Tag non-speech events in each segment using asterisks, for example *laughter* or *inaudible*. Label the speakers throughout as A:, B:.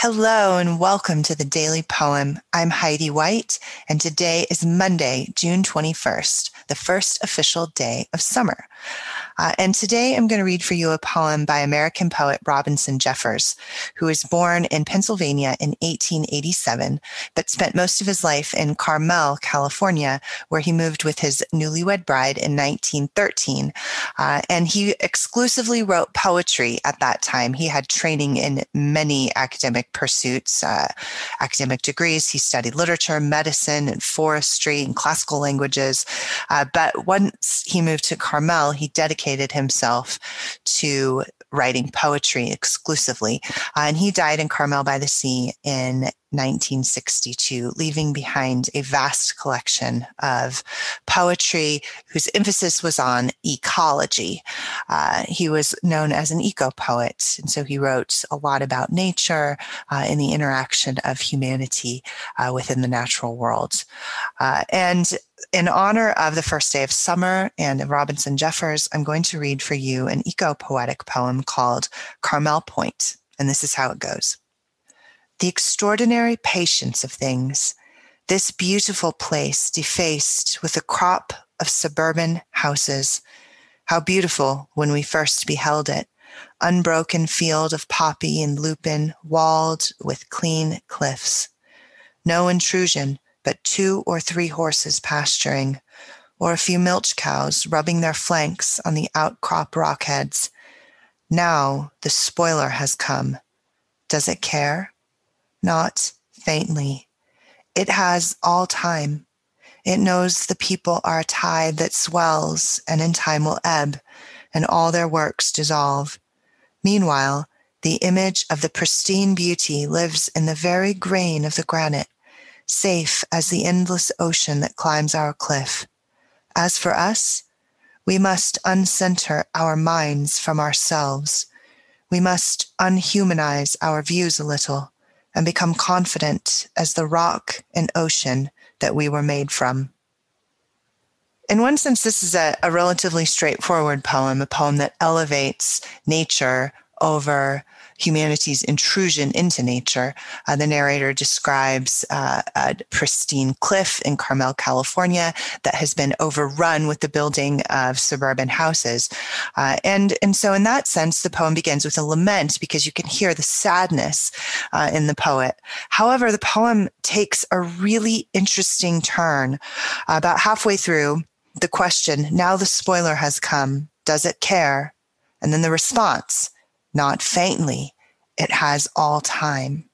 A: Hello and welcome to the Daily Poem. I'm Heidi White, and today is Monday, June 21st, the first official day of summer. Uh, and today I'm going to read for you a poem by American poet Robinson Jeffers, who was born in Pennsylvania in 1887, but spent most of his life in Carmel, California, where he moved with his newlywed bride in 1913. Uh, and he exclusively wrote poetry at that time. He had training in many academic pursuits, uh, academic degrees. He studied literature, medicine, and forestry and classical languages. Uh, but once he moved to Carmel, he dedicated dedicated himself to writing poetry exclusively. Uh, and he died in Carmel by the Sea in 1962, leaving behind a vast collection of poetry whose emphasis was on ecology. Uh, he was known as an eco poet, and so he wrote a lot about nature uh, and the interaction of humanity uh, within the natural world. Uh, and in honor of the first day of summer and Robinson Jeffers, I'm going to read for you an eco poetic poem called Carmel And this is how it goes. The extraordinary patience of things, this beautiful place defaced with a crop of suburban houses. How beautiful when we first beheld it. Unbroken field of poppy and lupin, walled with clean cliffs. No intrusion, but two or three horses pasturing, or a few milch cows rubbing their flanks on the outcrop rockheads. Now the spoiler has come. Does it care? Not faintly. It has all time. It knows the people are a tide that swells and in time will ebb, and all their works dissolve. Meanwhile, the image of the pristine beauty lives in the very grain of the granite safe as the endless ocean that climbs our cliff. As for us, we must uncenter our minds from ourselves. We must unhumanize our views a little and become confident as the rock and ocean that we were made from. In one sense, this is a, a relatively straightforward poem, a poem that elevates nature over humanity's intrusion into nature. Uh, the narrator describes uh, a pristine cliff in Carmel, California, that has been overrun with the building of suburban houses. Uh, and, and so, in that sense, the poem begins with a lament because you can hear the sadness uh, in the poet. However, the poem takes a really interesting turn. about halfway through, the question, now the spoiler has come, does it care? And then the response, not faintly. It has all time.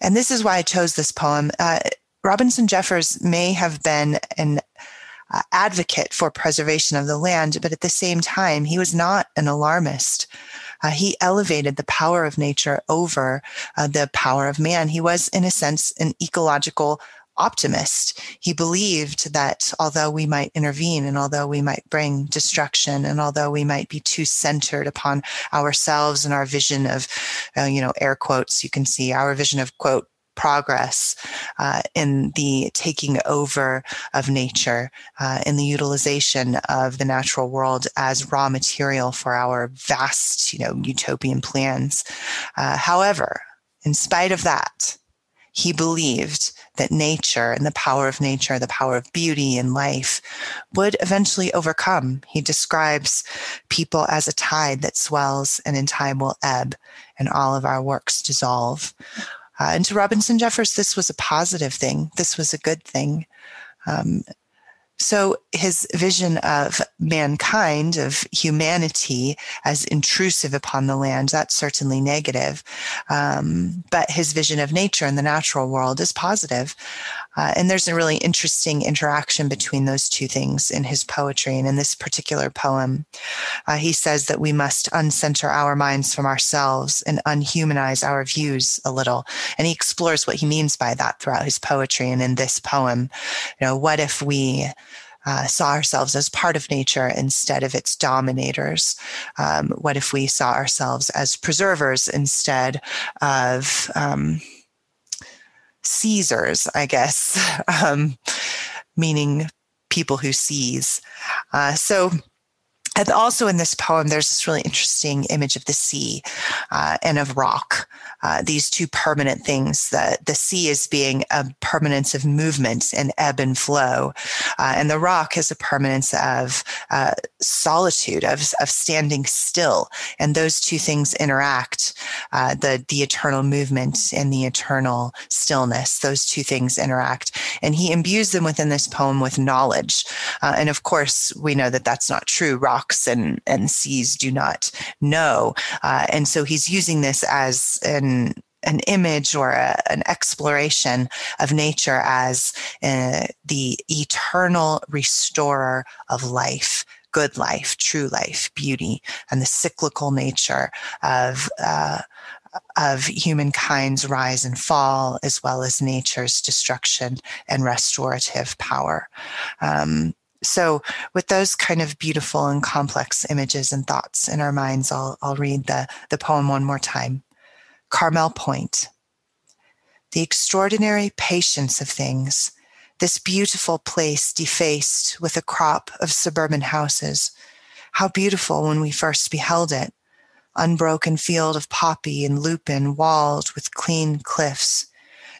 A: And this is why I chose this poem. Uh, Robinson Jeffers may have been an uh, advocate for preservation of the land, but at the same time, he was not an alarmist. Uh, he elevated the power of nature over uh, the power of man. He was, in a sense, an ecological optimist. He believed that although we might intervene and although we might bring destruction and although we might be too centered upon ourselves and our vision of, uh, you know, air quotes, you can see our vision of quote, progress uh, in the taking over of nature, uh, in the utilization of the natural world as raw material for our vast, you know, utopian plans. Uh, however, in spite of that, he believed that nature and the power of nature, the power of beauty and life would eventually overcome. He describes people as a tide that swells and in time will ebb and all of our works dissolve. Uh, and to Robinson Jeffers, this was a positive thing. This was a good thing. Um, so his vision of mankind, of humanity as intrusive upon the land, that's certainly negative. Um, but his vision of nature and the natural world is positive. Uh, and there's a really interesting interaction between those two things in his poetry. And in this particular poem, uh, he says that we must uncenter our minds from ourselves and unhumanize our views a little. And he explores what he means by that throughout his poetry. And in this poem, you know, what if we uh, saw ourselves as part of nature instead of its dominators? Um, what if we saw ourselves as preservers instead of um, Caesars, I guess, *laughs* um, meaning people who seize. Uh, so and also in this poem, there's this really interesting image of the sea uh, and of rock. Uh, these two permanent things. The, the sea is being a permanence of movement and ebb and flow, uh, and the rock is a permanence of uh, solitude, of, of standing still. And those two things interact. Uh, the the eternal movement and the eternal stillness. Those two things interact, and he imbues them within this poem with knowledge. Uh, and of course, we know that that's not true. Rock rocks and, and seas do not know. Uh, and so he's using this as an an image or a, an exploration of nature as uh, the eternal restorer of life, good life, true life, beauty, and the cyclical nature of. Uh, of humankind's rise and fall, as well as nature's destruction and restorative power. Um, so, with those kind of beautiful and complex images and thoughts in our minds, I'll, I'll read the, the poem one more time. Carmel Point. The extraordinary patience of things, this beautiful place defaced with a crop of suburban houses. How beautiful when we first beheld it. Unbroken field of poppy and lupin walled with clean cliffs.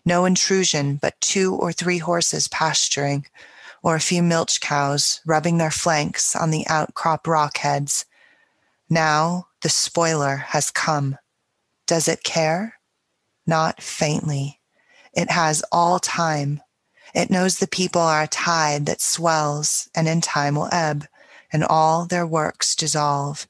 A: No intrusion, but two or three horses pasturing or a few milch cows rubbing their flanks on the outcrop rock heads. Now the spoiler has come. Does it care? Not faintly. It has all time. It knows the people are a tide that swells and in time will ebb, and all their works dissolve.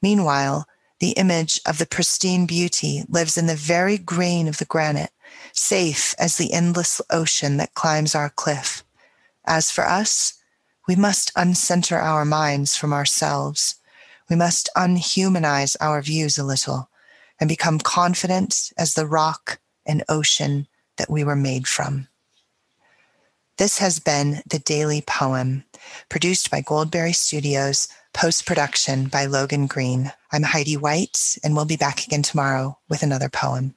A: Meanwhile, the image of the pristine beauty lives in the very grain of the granite, safe as the endless ocean that climbs our cliff. As for us, we must uncenter our minds from ourselves. We must unhumanize our views a little and become confident as the rock and ocean that we were made from. This has been the Daily Poem, produced by Goldberry Studios, post production by Logan Green. I'm Heidi White, and we'll be back again tomorrow with another poem.